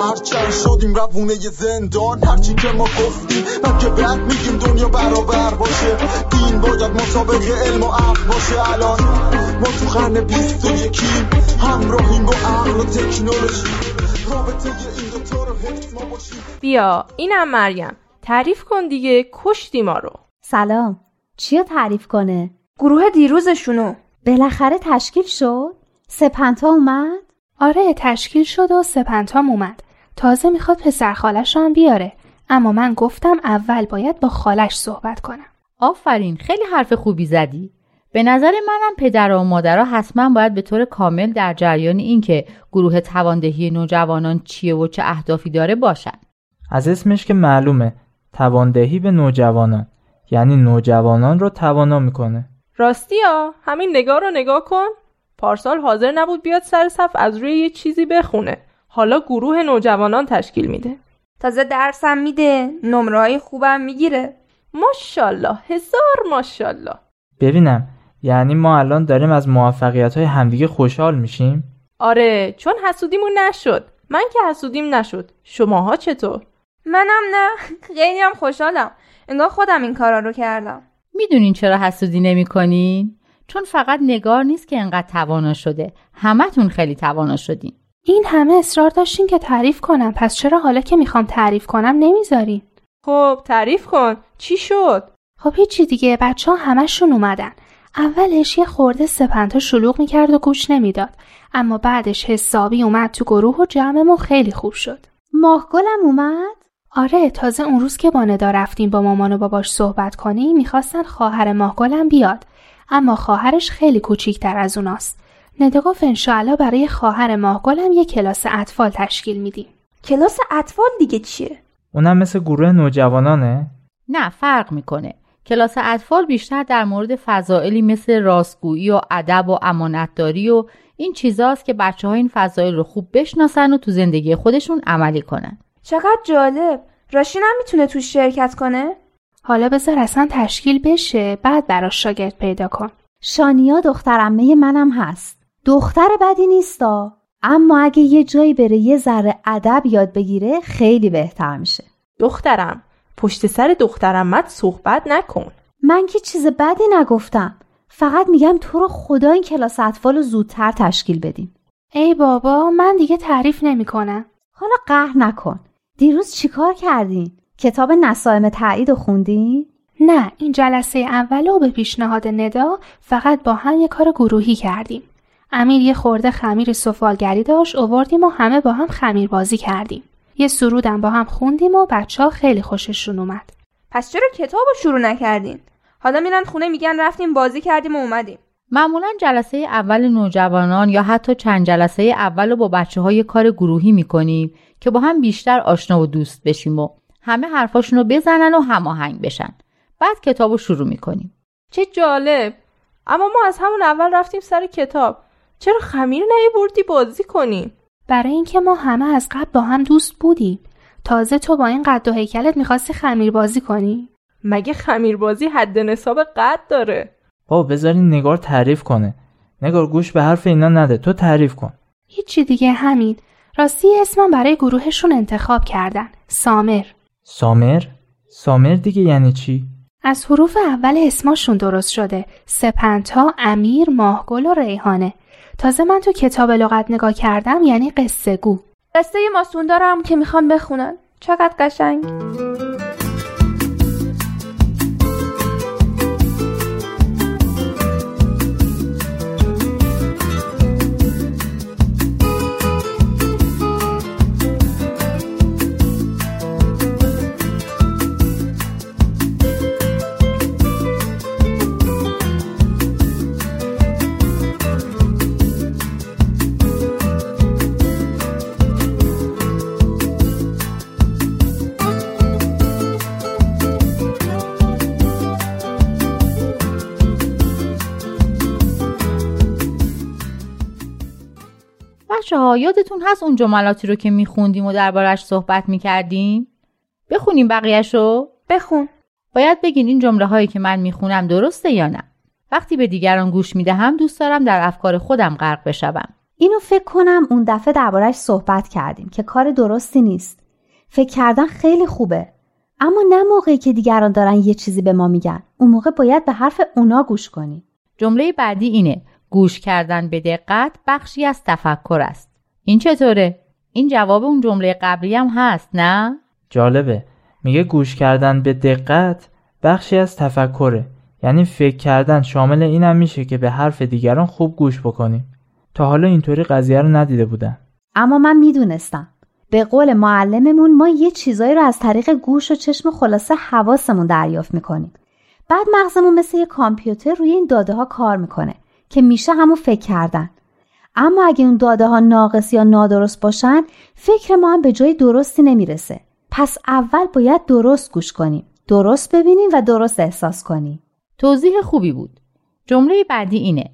هرچند شدیم روونه زندان. هرچی که ما گفتیم من که بعد میگیم دنیا برابر باشه. دین باید مطابق علم و عقل باشه. الان ما تو قرن بیست و یکیم. همراهیم با عقل و تکنولوژی. رابطه این دوتا رو حفظ ما باشیم. بیا اینم مریم. تعریف کن دیگه کشتی ما رو. سلام. چیا تعریف کنه؟ گروه دیروزشونو. بالاخره تشکیل شد؟ سپنتا اومد؟ آره تشکیل شد و سپنتام اومد. تازه می‌خواد پسر خالش هم بیاره. اما من گفتم اول باید با خالش صحبت کنم. آفرین خیلی حرف خوبی زدی. به نظر منم پدر و مادرها حتما باید به طور کامل در جریان اینکه گروه تواندهی نوجوانان چیه و چه اهدافی داره باشن. از اسمش که معلومه تواندهی به نوجوانان. یعنی نوجوانان رو توانا می‌کنه. راستی ها همین نگاه رو نگاه کن. پارسال حاضر نبود بیاد سر صف از روی یه چیزی بخونه. حالا گروه نوجوانان تشکیل میده. تازه درسم میده نمره خوبم می‌گیره. ماشاءالله هزار ماشاءالله. ببینم یعنی ما الان داریم از موفقیت های همدیگه خوشحال میشیم؟ آره چون حسودیمون نشد. من که حسودیم نشد. شماها چطور؟ منم نه خیلی هم خوشحالم. انگار خودم این کارا رو کردم. می‌دونین چرا حسودی نمی‌کنین؟ چون فقط نگار نیست که انقدر توانا شده. همتون خیلی توانا شدین. این همه اصرار داشتین که تعریف کنم. پس چرا حالا که می‌خوام تعریف کنم نمی‌ذارین؟ خب تعریف کن. چی شد؟ خب هیچی دیگه. بچه ها همشون اومدن. اولش یه خورده سپنتا شلوغ می‌کرد و گوش نمی‌داد. اما بعدش حسابی اومد تو گروه و جمعمون خیلی خوب شد. ماهگلم اومد؟ آره تازه اون روز که با ندا رفتیم با مامان و باباش صحبت کنیم می‌خواستن خواهر ماهگلم بیاد. اما خواهرش خیلی کوچیکتر از اوناست. ندا گفت انشاالله برای خواهر ماهگلم یه کلاس اطفال تشکیل میدیم. کلاس اطفال دیگه چیه؟ اونم مثل گروه نوجوانانه؟ نه فرق می‌کنه. کلاس اطفال بیشتر در مورد فضائلی مثل راستگویی و ادب و امانتداری و این چیزاست که بچه ها این فضایل رو خوب بشناسن و تو زندگی خودشون عملی کنن. چقدر جالب. راشین هم می‌تونه توش شرکت کنه؟ حالا بذار اصلا تشکیل بشه بعد براش شاگرد پیدا کن. شانیا دخترمه منم هست. دختر بدی نیستا. اما اگه یه جایی بره یه ذره ادب یاد بگیره خیلی بهتر میشه. دخترم پشت سر دخترمت صحبت نکن. من که چیز بدی نگفتم. فقط میگم تو رو خدا این کلاس اطفال رو زودتر تشکیل بدیم. ای بابا من دیگه تعریف نمی‌کنم. حالا قهر نکن. دیروز چیکار کردین؟ کتاب نسائم تایید رو خوندین؟ نه این جلسه اول رو به پیشنهاد ندا فقط با هم یه کار گروهی کردیم. امیر یه خورده خمیر سفالگری داشت اووردیم و همه با هم خمیر بازی کردیم. یه سرودم با هم خوندیم و بچه ها خیلی خوششون اومد. پس چرا کتاب رو شروع نکردین؟ حالا میرن خونه میگن رفتیم بازی کردیم و اومدیم. معمولا جلسه اول نوجوانان یا حتی چند جلسه اول رو با بچه های کار گروهی می‌کنیم که با هم بیشتر آشنا و دوست بشیم و همه حرفاشون رو بزنن و هماهنگ بشن. بعد کتاب رو شروع می‌کنیم. چه جالب. اما ما از همون اول رفتیم سر کتاب. چرا خمیر بردی بازی کنیم برای اینکه ما همه از قبل با هم دوست بودیم. تازه تو با این قد و هیکلت می‌خواستی خمیر بازی کنی. مگه خمیر بازی حد نصاب قد داره؟ بابا بذارین نگار تعریف کنه. نگار گوش به حرف اینا نده. تو تعریف کن. هیچی دیگه همین راستی اسمم برای گروهشون انتخاب کردن. سامر. سامر؟ سامر دیگه یعنی چی؟ از حروف اول اسماشون درست شده. سپنتا امیر ماهگل و ریحانه. تازه من تو کتاب لغت نگاه کردم یعنی قصه گو قصه ماسون دارم که می‌خوام بخونن. چقدر قشنگ. ها یادتون هست اون جملاتی رو که میخوندیم و دربارش صحبت می‌کردیم؟ بخونیم بقیهشو؟ بخون. باید بگین این جمله هایی که من می‌خونم درسته یا نه. وقتی به دیگران گوش می‌دهم دوست دارم در افکار خودم غرق بشوم. اینو فکر کنم اون دفعه دربارش صحبت کردیم که کار درستی نیست. فکر کردن خیلی خوبه. اما نه موقعی که دیگران دارن یه چیزی به ما میگن. اون موقع باید به حرف اونا گوش کنیم جمله بعدی اینه. گوش کردن به دقت بخشی از تفکر است. این چطوره؟ این جواب اون جمله قبلی هم هست نه؟ جالبه. میگه گوش کردن به دقت بخشی از تفکره. یعنی فکر کردن شامل اینم میشه که به حرف دیگران خوب گوش بکنیم. تا حالا اینطوری قضیه رو ندیده بودم اما من می‌دونستم. به قول معلممون ما یه چیزایی رو از طریق گوش و چشم خلاصه حواسمون دریافت می‌کنیم. بعد مغزمون مثل یه کامپیوتر روی این داده ها کار می‌کنه که میشه همون فکر کردن. اما اگه اون داده ها ناقص یا نادرست باشن فکر ما هم به جای درستی نمی‌رسه. پس اول باید درست گوش کنیم. درست ببینیم و درست احساس کنیم. توضیح خوبی بود. جمله بعدی اینه.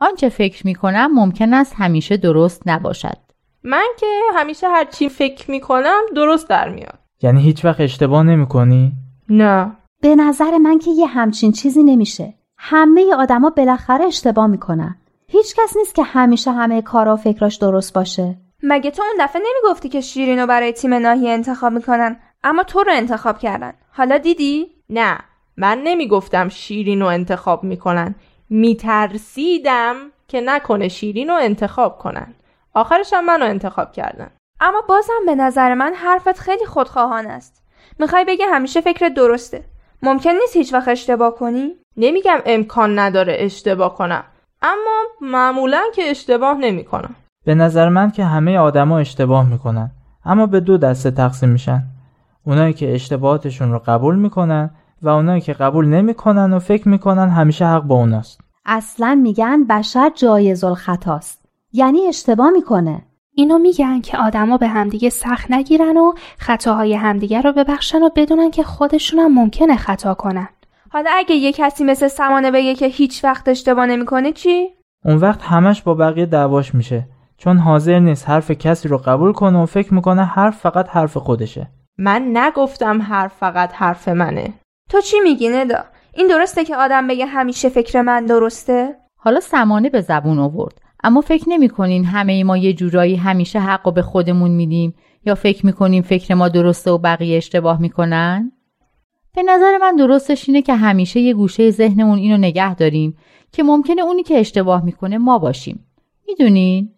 آنچه فکر می‌کنم ممکن است همیشه درست نباشد. من که همیشه هر چی فکر می‌کنم درست در میاد. یعنی هیچ وقت اشتباه نمی‌کنی؟ نه. به نظر من که یه همچین چیزی نمیشه. همه آدما بالاخره اشتباه می‌کنن. هیچ کس نیست که همیشه همه کارا و فکراش درست باشه. مگه تو اون دفعه نمی‌گفتی که شیرین رو برای تیم ناحیه انتخاب می‌کنن اما تو رو انتخاب کردن. حالا دیدی؟ نه من نمی‌گفتم شیرین رو انتخاب می‌کنن. میترسیدم که نکنه شیرین رو انتخاب کنن. آخرش هم منو انتخاب کردن. اما بازم به نظر من حرفت خیلی خودخواهانه است. می‌خوای بگی همیشه فکر درسته. ممکن نیست هیچ وقت اشتباه کنی؟ نمیگم امکان نداره اشتباه کنم. اما معمولا که اشتباه نمی‌کنم به نظر من که همه آدما اشتباه می‌کنن اما به دو دسته تقسیم میشن. اونایی که اشتباهاتشون رو قبول می‌کنن و اونایی که قبول نمی‌کنن و فکر می‌کنن همیشه حق با اوناست. اصلا میگن بشر جایز الخطاست. یعنی اشتباه می‌کنه. اینو میگن که آدما به همدیگه سخت نگیرن و خطاهای همدیگه رو ببخشن و بدونن که خودشون هم ممکنه خطا کنن. حالا اگه یه کسی مثل سمانه بگه که هیچ وقت اشتباه نمی‌کنه چی؟ اون وقت همش با بقیه دعواش میشه. چون حاضر نیست حرف کسی رو قبول کنه و فکر می‌کنه حرف فقط حرف خودشه. من نگفتم حرف فقط حرف منه. تو چی میگی ندا؟ این درسته که آدم بگه همیشه فکر من درسته؟ حالا سمانه به زبون آورد. اما فکر نمی‌کنین همه ما یه جورایی همیشه حق و به خودمون میدیم یا فکر می‌کنیم فکر ما درسته و بقیه اشتباه می‌کنن؟ به نظر من درستش اینه که همیشه یه گوشه ذهنمون اینو نگه داریم که ممکنه اونی که اشتباه می‌کنه ما باشیم. می‌دونین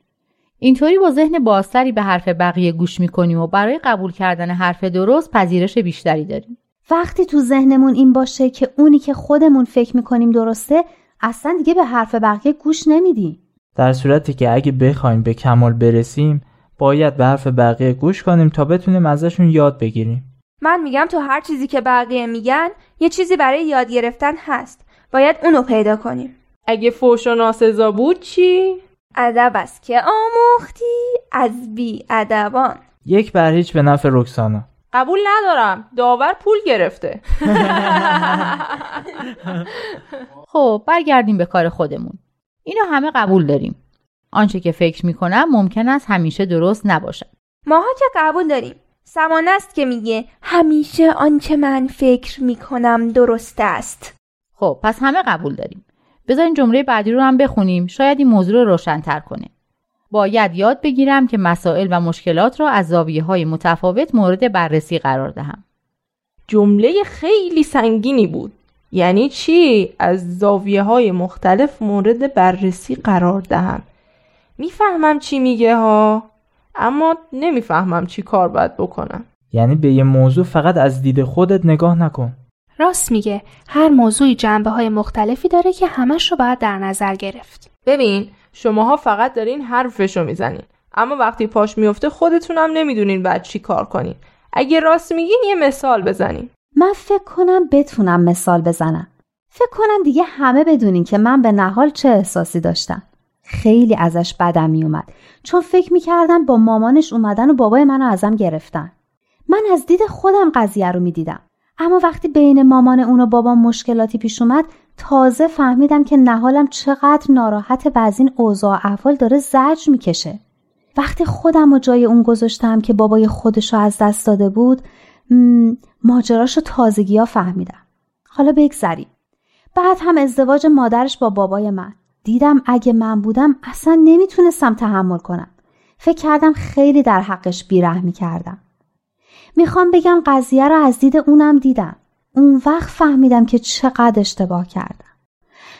اینطوری با ذهن بازتری به حرف بقیه گوش می‌کنیم و برای قبول کردن حرف درست پذیرش بیشتری داریم. وقتی تو ذهنمون این باشه که اونی که خودمون فکر می‌کنیم درسته اصلا دیگه به حرف بقیه گوش نمیدیم. در صورتی که اگه بخوایم به کمال برسیم باید به حرف بقیه گوش کنیم تا بتونیم ازشون یاد بگیریم. من میگم تو هر چیزی که بقیه میگن یه چیزی برای یاد گرفتن هست. باید اونو پیدا کنیم. اگه فوش و ناسزا بود چی؟ ادب است که آموختی از بی ادبان. یک بر هیچ به نفع رکسانا. قبول ندارم. داور پول گرفته. خب برگردیم به کار خودمون. اینو همه قبول داریم. آنچه که فکر می‌کنم ممکن است همیشه درست نباشد. ماها که قبول داریم. سمانه است که میگه همیشه آنچه من فکر می‌کنم درست است. خب پس همه قبول داریم. بذارین جمله بعدی رو هم بخونیم. شاید این موضوع رو روشنتر کنه. باید یاد بگیرم که مسائل و مشکلات را از زاویه های متفاوت مورد بررسی قرار دهم. جمله خیلی سنگینی بود. یعنی چی؟ از زاویه های مختلف مورد بررسی قرار دهم. می‌فهمم چی میگه ها؟ اما نمی‌فهمم چی کار باید بکنم. یعنی به یه موضوع فقط از دید خودت نگاه نکن. راست میگه. هر موضوعی جنبه های مختلفی داره که همش رو باید در نظر گرفت. ببین شماها فقط دارین حرفشو می‌زنین. اما وقتی پاش میفته خودتونم نمی‌دونین بعد چی کار کنین. اگه راست میگین یه مثال بزنین. من فکر کنم بتونم مثال بزنم. فکر کنم دیگه همه بدونین که من به نهال چه احساسی داشتم. خیلی ازش بدم میومد. چون فکر می‌کردم با مامانش اومدن و بابای منو ازم گرفتن. من از دید خودم قضیه رو می‌دیدم. اما وقتی بین مامان اون و بابام مشکلاتی پیش اومد تازه فهمیدم که نهالم چقدر ناراحت و از این اوضاع احوال داره زجر می‌کشه. وقتی خودم و جای اون گذاشتم که بابای خودش رو از دست داده بود ماجراش رو تازگی ها فهمیدم. حالا بگذریم. بعد هم ازدواج مادرش با بابای من. دیدم اگه من بودم اصلا نمی‌تونستم تحمل کنم. فکر کردم خیلی در حقش بیرحمی کردم می‌خوام بگم قضیه رو از دید اونم دیدم. اون وقت فهمیدم که چقدر اشتباه کردم.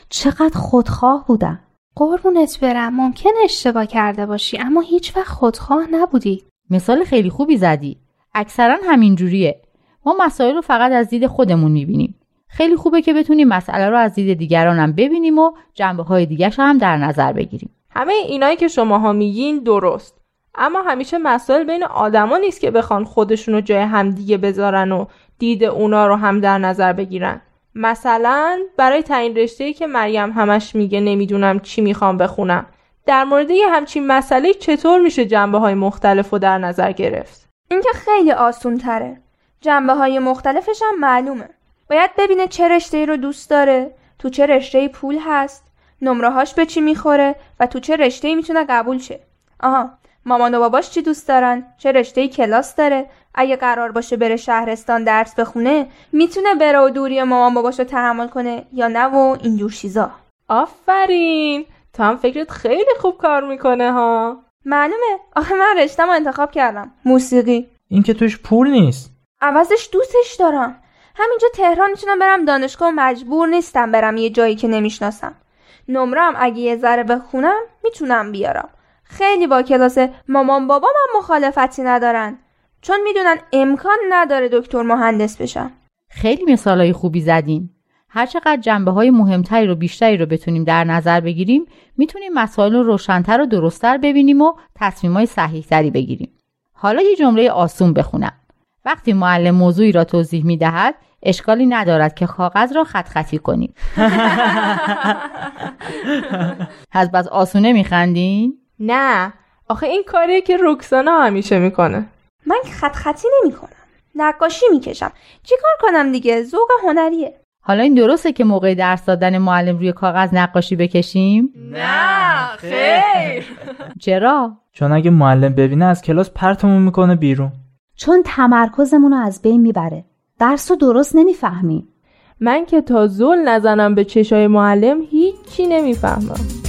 چقدر خودخواه بودم. قربونت برم ممکن اشتباه کرده باشی اما هیچ وقت خودخواه نبودی. مثال خیلی خوبی زدی. اکثرا همینجوریه. ما مسائل رو فقط از دید خودمون می‌بینیم. خیلی خوبه که بتونیم مسئله رو از دید دیگرانم ببینیم و جنبه های دیگرش هم در نظر بگیریم. همه اینایی که شماها میگین درست. اما همیشه مسائل بین آدما نیست که بخوان خودشون رو جای همدیگه بذارن و دید اونا رو هم در نظر بگیرن. مثلا برای تعیین رشته که مریم همش میگه نمی‌دونم چی می‌خوام بخونم. در مورد یه همچین مسئله چطور میشه جنبه های مختلف رو در نظر گرفت؟ این که خیلی آسون تره جنبه های مختلفش هم معلومه. باید ببینه چه رشته رو دوست داره تو چه رشته پول هست نمرهاش به چی می‌خوره و تو چه رشته می‌تونه قبول شه. آها مامان و باباش چی دوست دارن؟ چه رشته کلاس داره؟ اگه قرار باشه بره شهرستان درس بخونه می‌تونه بره و دوری مامان باباشو تحمل کنه یا نه و اینجور چیزا. آفرین! تو هم فکرت خیلی خوب کار می‌کنه ها. معلومه. آخه من رشتم انتخاب کردم. موسیقی. این که توش پول نیست. عوضش دوستش دارم. همینجا تهران می‌تونم برم دانشگاه و مجبور نیستم برم یه جایی که نمی‌شناسم. نمرم اگه یه ذره بخونم می‌تونم بیارم. خیلی با کلاس مامان بابا من مخالفتی ندارن. چون می‌دونن امکان نداره دکتر مهندس بشم. خیلی مثالای خوبی زدین. هرچقدر جنبه های مهمتری رو بیشتری رو بتونیم در نظر بگیریم می‌تونیم مسائل رو روشنتر و درستتر ببینیم و تصمیم های صحیح تری بگیریم. حالا یه جمله آسون بخونم. وقتی معلم موضوعی را توضیح می‌دهد اشکالی ندارد که کاغذ را خط خطی کنیم. از بس آسونه میخندین؟ نه. آخه این کاریه که رکسانا همیشه می‌کنه. من خط خطی نمی‌کنم. نقاشی می‌کشم. چیکار کنم دیگه؟ ذوق هنریه. حالا این درسته که موقع درس دادن معلم روی کاغذ نقاشی بکشیم؟ نه خیر. چرا؟ چون اگه معلم ببینه از کلاس پرتمون می‌کنه بیرون. چون تمرکزمون رو از بین می‌بره. درس رو درست نمی‌فهمیم من که تا زل نزنم به چشای معلم هیچی نمی‌فهمم.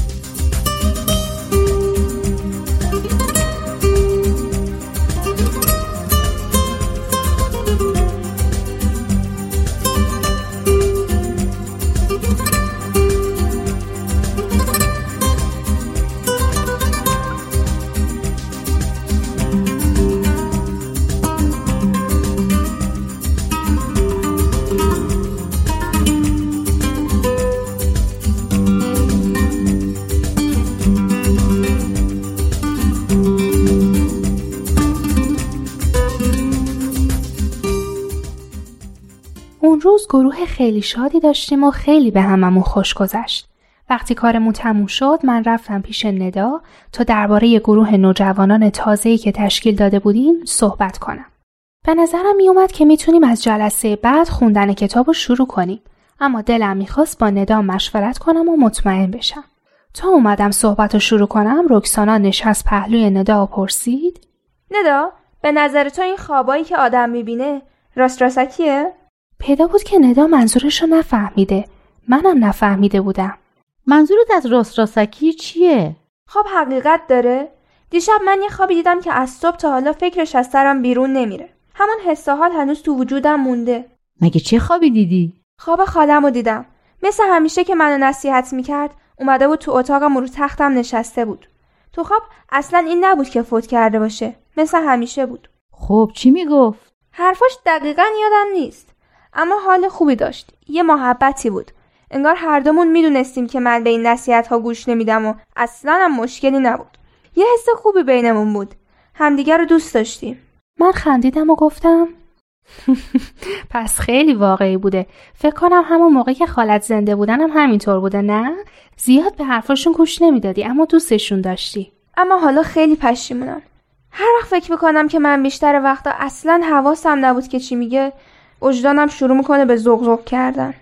خیلی شادی داشتیم و خیلی به هممون خوش گذشت. وقتی کارمون تموم شد من رفتم پیش ندا تا درباره گروه نوجوانان تازه‌ای که تشکیل داده بودیم صحبت کنم. به نظرم میومد که می‌تونیم از جلسه بعد خوندن کتاب رو شروع کنیم اما دلم می‌خواست با ندا مشورت کنم و مطمئن بشم. تا اومدم صحبت رو شروع کنم رکسانا نشست پهلوی ندا و پرسید ندا به نظر تو این خوابایی که آدم می‌بینه راست راستکیه؟ پیدا بود که ندا منظورش رو نفهمیده. منم نفهمیده بودم. منظورت از راست راستکی چیه؟ خواب حقیقت داره؟ دیشب من یه خوابی دیدم که از صبح تا حالا فکرش از سرم بیرون نمیره. همون حس حال هنوز تو وجودم مونده. مگه چه خوابی دیدی؟ خواب خالم رو دیدم. مثل همیشه که منو نصیحت می‌کرد اومده بود تو اتاقم رو تختم نشسته بود. تو خواب اصلا این نبود که فوت کرده باشه. مثل همیشه بود. خب چی می‌گفت؟ حرفاش دقیقا یادم نیست. اما حال خوبی داشت. یه محبتی بود. انگار هر دومون می‌دونستیم که من به این نصیحت ها گوش نمیدم و اصلا هم مشکلی نبود. یه حس خوبی بینمون بود. همدیگر رو دوست داشتیم. من خندیدم و گفتم پس خیلی واقعی بوده. فکر کنم همون موقع که خالت زنده بودن هم همینطور بوده نه؟ زیاد به حرفاشون گوش نمی‌دادی اما دوستشون داشتی. اما حالا خیلی پشیمونم. هر وقت فکر می‌کنم که من بیشتر وقتا اصلا حواسم نبود که چی میگه وجدانم شروع می‌کنه به زغزغ کردن.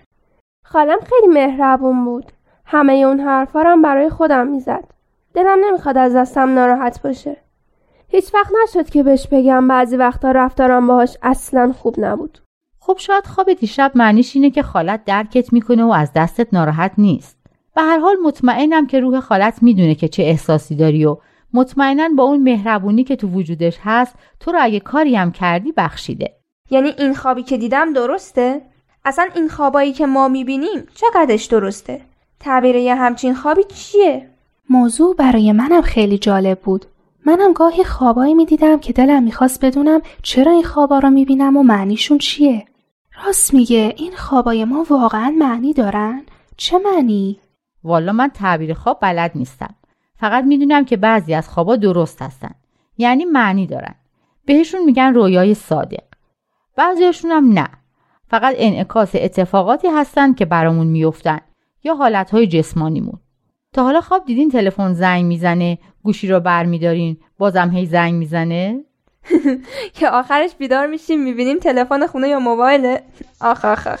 خالم خیلی مهربون بود. همه اون حرفا هم برای خودم می‌زد. دلم نمی‌خواد از دستم ناراحت باشه. هیچ وقت نشد که بهش بگم بعضی وقتا رفتارم باهاش اصلا خوب نبود. خب شاید خواب دیشب معنیش اینه که خالت درکت می‌کنه و از دستت ناراحت نیست. به هر حال مطمئنم که روح خالت می‌دونه که چه احساسی داری و مطمئنا با اون مهربونی که تو وجودش هست تو رو اگه کاری هم کردی بخشیده. یعنی این خوابی که دیدم درسته؟ اصلا این خوابایی که ما می‌بینیم چقدرش درسته؟ تعبیر یه همچین خوابی چیه؟ موضوع برای منم خیلی جالب بود. منم گاهی خوابایی می‌دیدم که دلم می‌خواست بدونم چرا این خوابا رو می‌بینم و معنیشون چیه. راست میگه این خوابای ما واقعا معنی دارن؟ چه معنی؟ والا من تعبیر خواب بلد نیستم. فقط می‌دونم که بعضی از خوابا درست هستن. یعنی معنی دارن. بهشون میگن رویای صادق. بعضیشون هم نه. فقط انعکاس اتفاقاتی هستن که برامون میفتن یا حالتهای جسمانیمون. تا حالا خواب دیدین تلفن زنگ می‌زنه گوشی رو برمیدارین بازم هی زنگ می‌زنه؟ که آخرش بیدار میشیم می‌بینیم تلفن خونه یا موبایل آخ آخ آخ.